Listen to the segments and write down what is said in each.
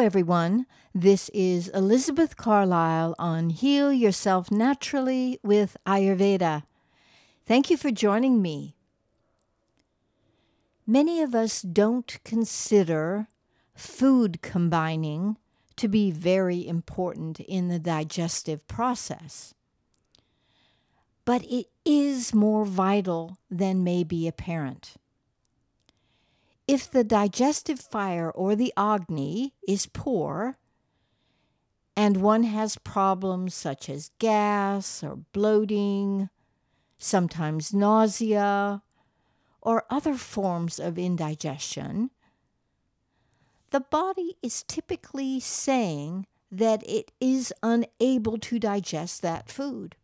everyone. This is Elizabeth Carlisle on Heal Yourself Naturally with Ayurveda. Thank you for joining me. Many of us don't consider food combining to be very important in the digestive process. But it is more vital than may be apparent. If the digestive fire or the Agni is poor, and one has problems such as gas or bloating, sometimes nausea, or other forms of indigestion, the body is typically saying that it is unable to digest that food.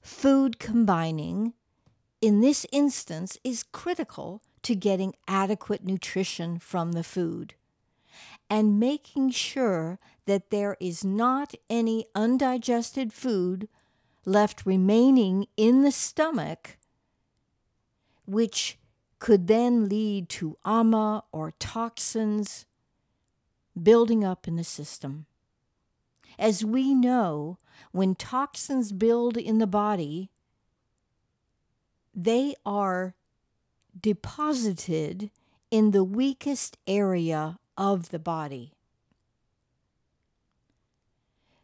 Food combining, in this instance, is critical to getting adequate nutrition from the food and making sure that there is not any undigested food left remaining in the stomach, which could then lead to ama or toxins building up in the system. As we know, when toxins build in the body, they are deposited in the weakest area of the body.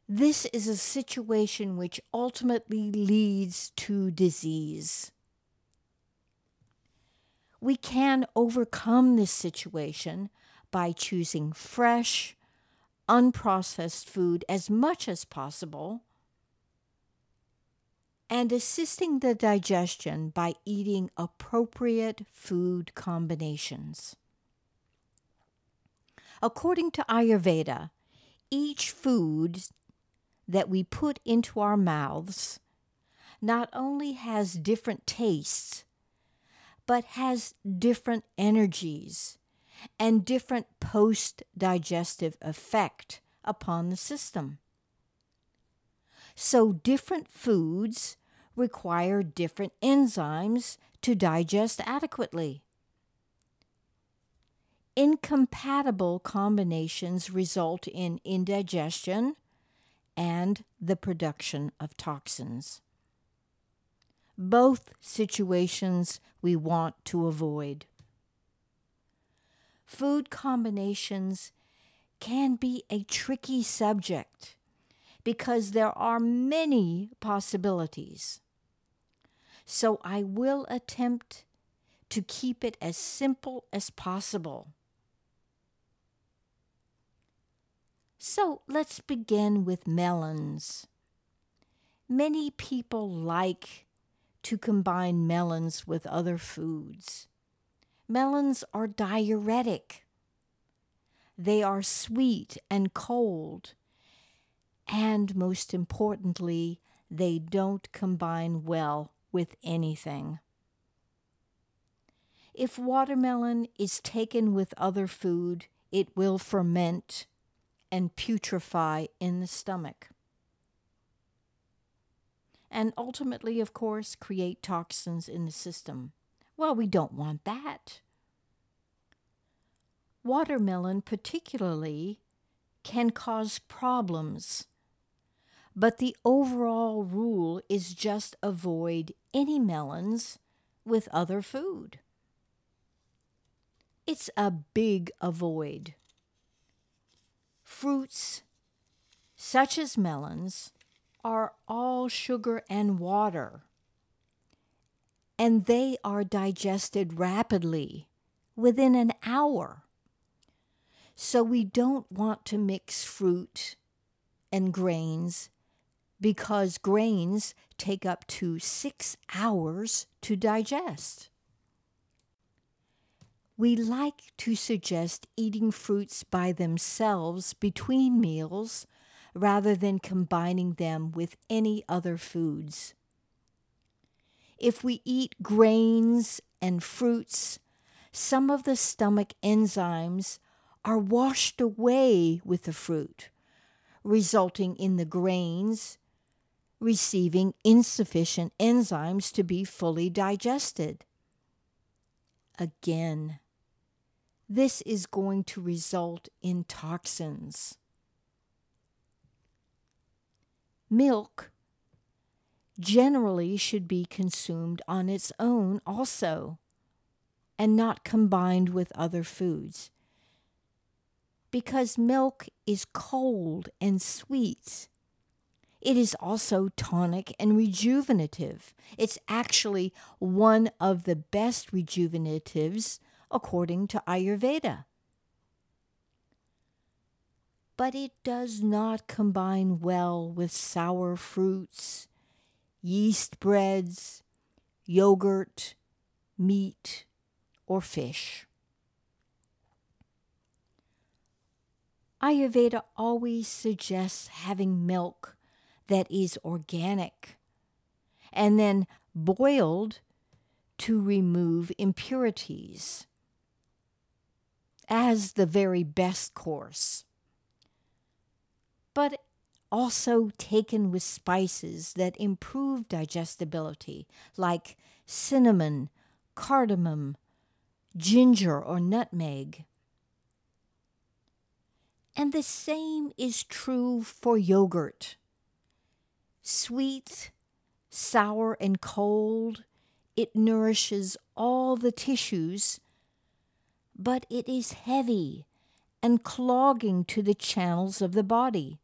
This is a situation which ultimately leads to disease. We can overcome this situation by choosing fresh, unprocessed food as much as possible and assisting the digestion by eating appropriate food combinations. According to Ayurveda, each food that we put into our mouths not only has different tastes, but has different energies and different post digestive effect upon the system. So, different foods require different enzymes to digest adequately. Incompatible combinations result in indigestion and the production of toxins. Both situations we want to avoid. Food combinations can be a tricky subject because there are many possibilities. So I will attempt to keep it as simple as possible. So let's begin with melons. Many people like to combine melons with other foods. Melons are diuretic. They are sweet and cold and most importantly, they don't combine well with anything. If watermelon is taken with other food, it will ferment and putrefy in the stomach. And ultimately, of course, create toxins in the system. Well, we don't want that. Watermelon, particularly, can cause problems but the overall rule is just avoid any melons with other food. It's a big avoid. Fruits, such as melons, are all sugar and water, and they are digested rapidly within an hour. So we don't want to mix fruit and grains because grains take up to six hours to digest. We like to suggest eating fruits by themselves between meals rather than combining them with any other foods. If we eat grains and fruits, some of the stomach enzymes are washed away with the fruit, resulting in the grains receiving insufficient enzymes to be fully digested. Again, this is going to result in toxins. Milk generally should be consumed on its own also and not combined with other foods. Because milk is cold and sweet. It is also tonic and rejuvenative. It's actually one of the best rejuvenatives according to Ayurveda. But it does not combine well with sour fruits, yeast breads, yogurt, meat, or fish. Ayurveda always suggests having milk that is organic and then boiled to remove impurities as the very best course. But also taken with spices that improve digestibility, like cinnamon, cardamom, ginger, or nutmeg. And the same is true for yogurt. Sweet, sour, and cold, it nourishes all the tissues, but it is heavy and clogging to the channels of the body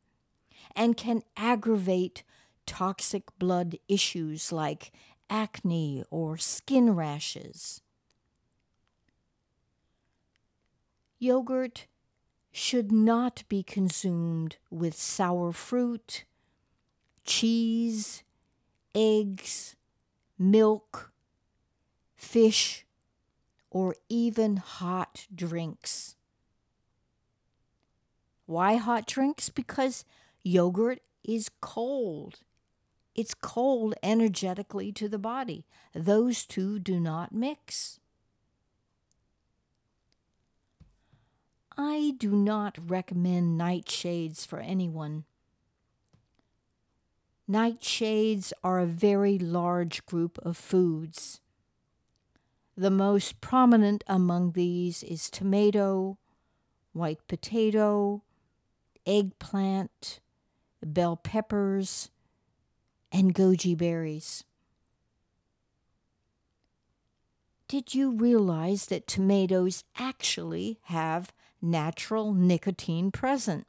and can aggravate toxic blood issues like acne or skin rashes. Yogurt should not be consumed with sour fruit, cheese, eggs, milk, fish, or even hot drinks. Why hot drinks? Because yogurt is cold. It's cold energetically to the body. Those two do not mix. I do not recommend nightshades for anyone. Nightshades are a very large group of foods. The most prominent among these is tomato, white potato, eggplant, bell peppers, and goji berries. Did you realize that tomatoes actually have natural nicotine present?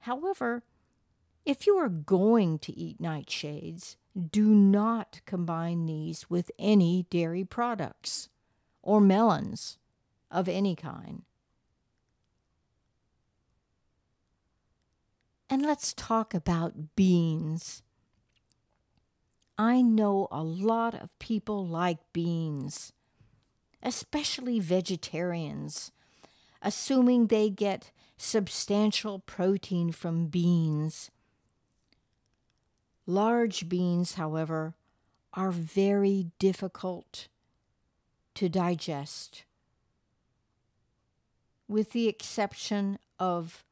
However, if you are going to eat nightshades, do not combine these with any dairy products or melons of any kind. And let's talk about beans. I know a lot of people like beans, especially vegetarians, assuming they get substantial protein from beans. Large beans, however, are very difficult to digest, with the exception of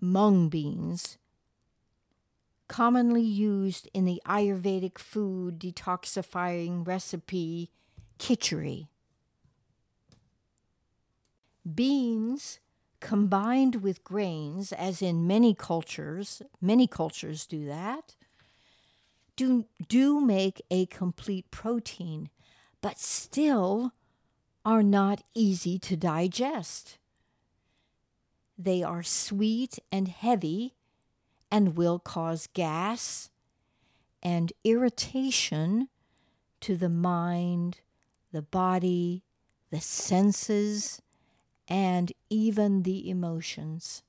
mung beans, commonly used in the Ayurvedic food detoxifying recipe khichdi. Beans combined with grains, as in many cultures, many cultures do that, do, do make a complete protein, but still are not easy to digest. They are sweet and heavy and will cause gas and irritation to the mind, the body, the senses, and even the emotions.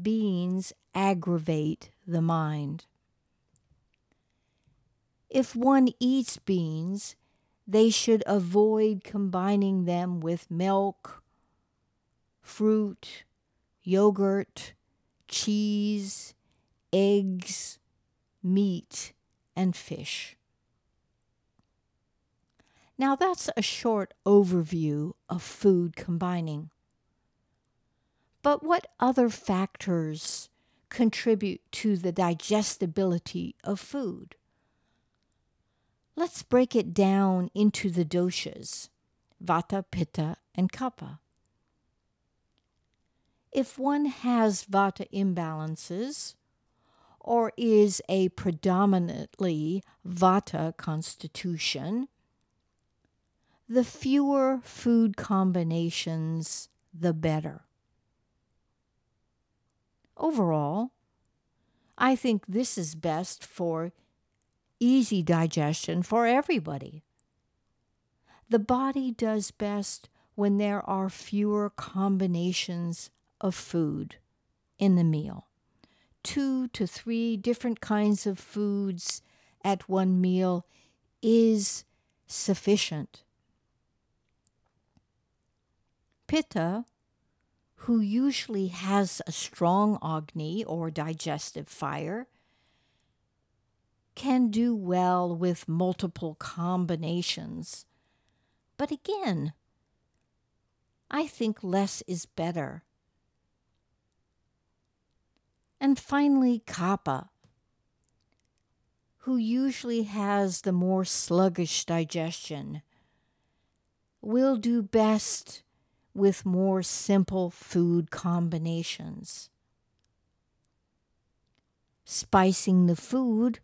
Beans aggravate the mind. If one eats beans, they should avoid combining them with milk, fruit, yogurt, cheese, eggs, meat, and fish. Now, that's a short overview of food combining. But what other factors contribute to the digestibility of food? Let's break it down into the doshas Vata, Pitta, and Kapha. If one has Vata imbalances or is a predominantly Vata constitution, the fewer food combinations, the better. Overall, I think this is best for easy digestion for everybody. The body does best when there are fewer combinations of food in the meal. Two to three different kinds of foods at one meal is sufficient. Pitta, who usually has a strong Agni or digestive fire, can do well with multiple combinations. But again, I think less is better. And finally, Kapha, who usually has the more sluggish digestion, will do best with more simple food combinations. Spicing the food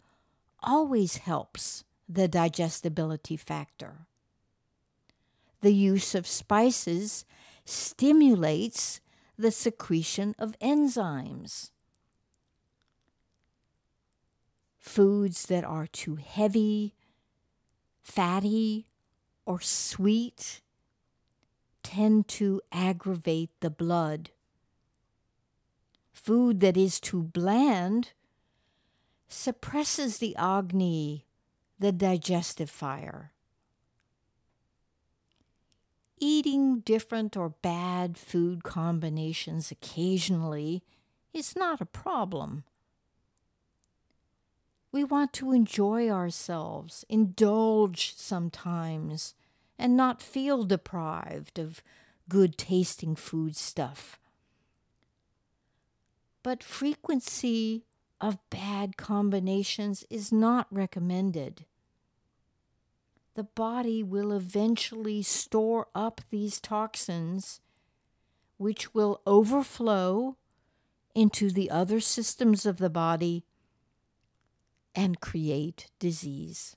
always helps the digestibility factor. The use of spices stimulates the secretion of enzymes. Foods that are too heavy, fatty, or sweet tend to aggravate the blood. Food that is too bland suppresses the Agni, the digestive fire. Eating different or bad food combinations occasionally is not a problem. We want to enjoy ourselves, indulge sometimes, and not feel deprived of good tasting food stuff. But frequency of bad combinations is not recommended. The body will eventually store up these toxins, which will overflow into the other systems of the body and create disease.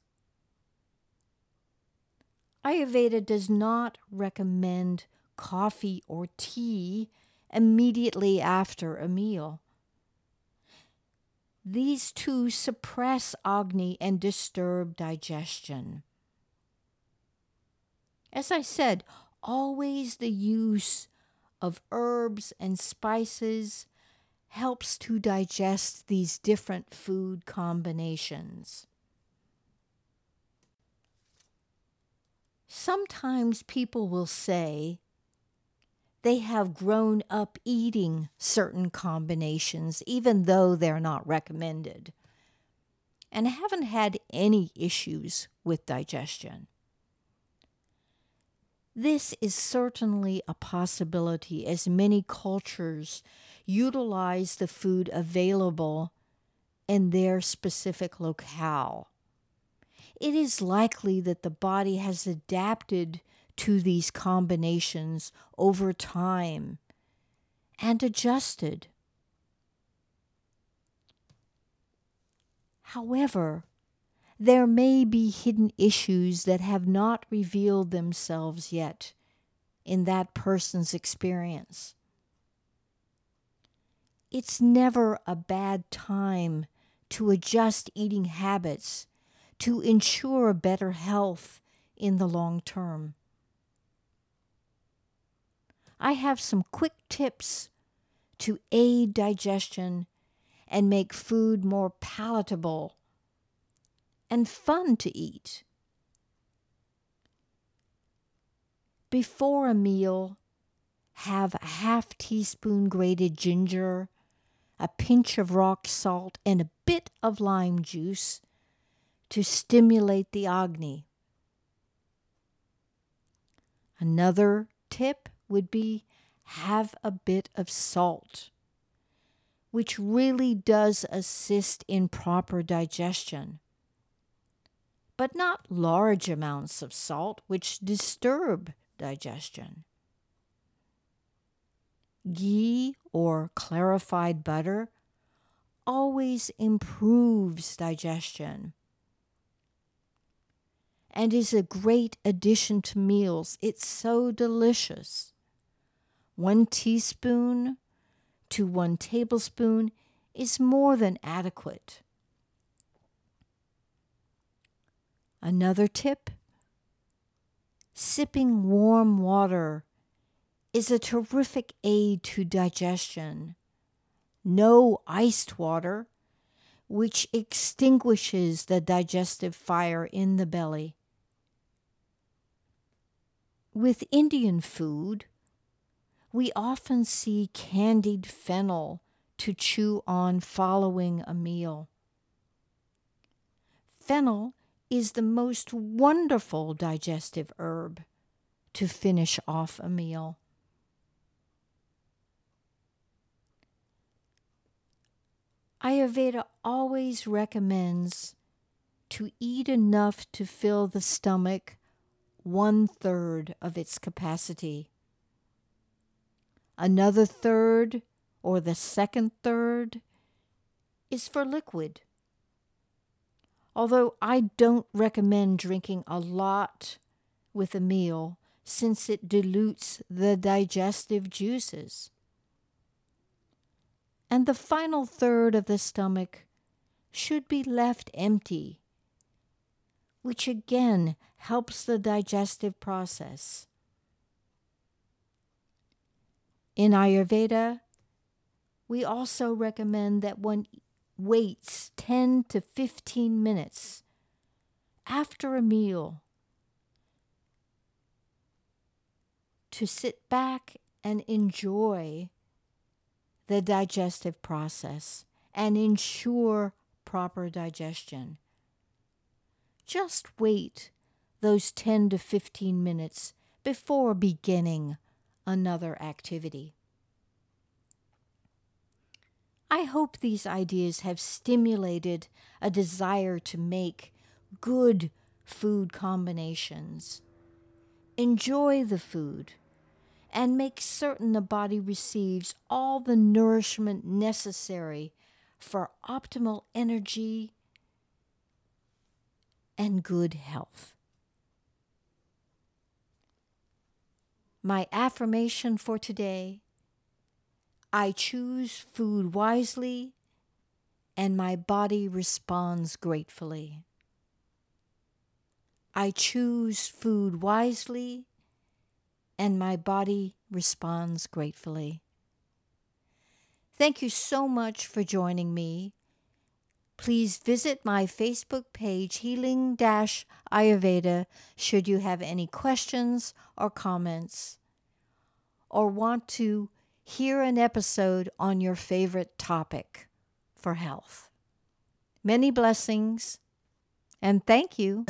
Ayurveda does not recommend coffee or tea immediately after a meal. These two suppress Agni and disturb digestion. As I said, always the use of herbs and spices helps to digest these different food combinations. Sometimes people will say they have grown up eating certain combinations, even though they're not recommended, and haven't had any issues with digestion. This is certainly a possibility as many cultures utilize the food available in their specific locale it is likely that the body has adapted to these combinations over time and adjusted. However, there may be hidden issues that have not revealed themselves yet in that person's experience. It's never a bad time to adjust eating habits to ensure better health in the long term. I have some quick tips to aid digestion and make food more palatable and fun to eat. Before a meal, have a half teaspoon grated ginger, a pinch of rock salt, and a bit of lime juice to stimulate the Agni. Another tip would be have a bit of salt, which really does assist in proper digestion. but not large amounts of salt which disturb digestion. Ghee or clarified butter always improves digestion and is a great addition to meals. It's so delicious. One teaspoon to one tablespoon is more than adequate. Another tip sipping warm water is a terrific aid to digestion. No iced water, which extinguishes the digestive fire in the belly. With Indian food, we often see candied fennel to chew on following a meal. Fennel is the most wonderful digestive herb to finish off a meal. Ayurveda always recommends to eat enough to fill the stomach one third of its capacity. Another third, or the second third, is for liquid. Although I don't recommend drinking a lot with a meal since it dilutes the digestive juices and the final third of the stomach should be left empty, which again helps the digestive process. In Ayurveda, we also recommend that one waits 10 to 15 minutes after a meal to sit back and enjoy the digestive process and ensure proper digestion. Just wait those 10 to 15 minutes before beginning another activity. I hope these ideas have stimulated a desire to make good food combinations. Enjoy the food and make certain the body receives all the nourishment necessary for optimal energy and good health. My affirmation for today I choose food wisely and my body responds gratefully. I choose food wisely and my body responds gratefully. Thank you so much for joining me. Please visit my Facebook page, Healing Ayurveda, should you have any questions or comments, or want to hear an episode on your favorite topic for health. Many blessings, and thank you.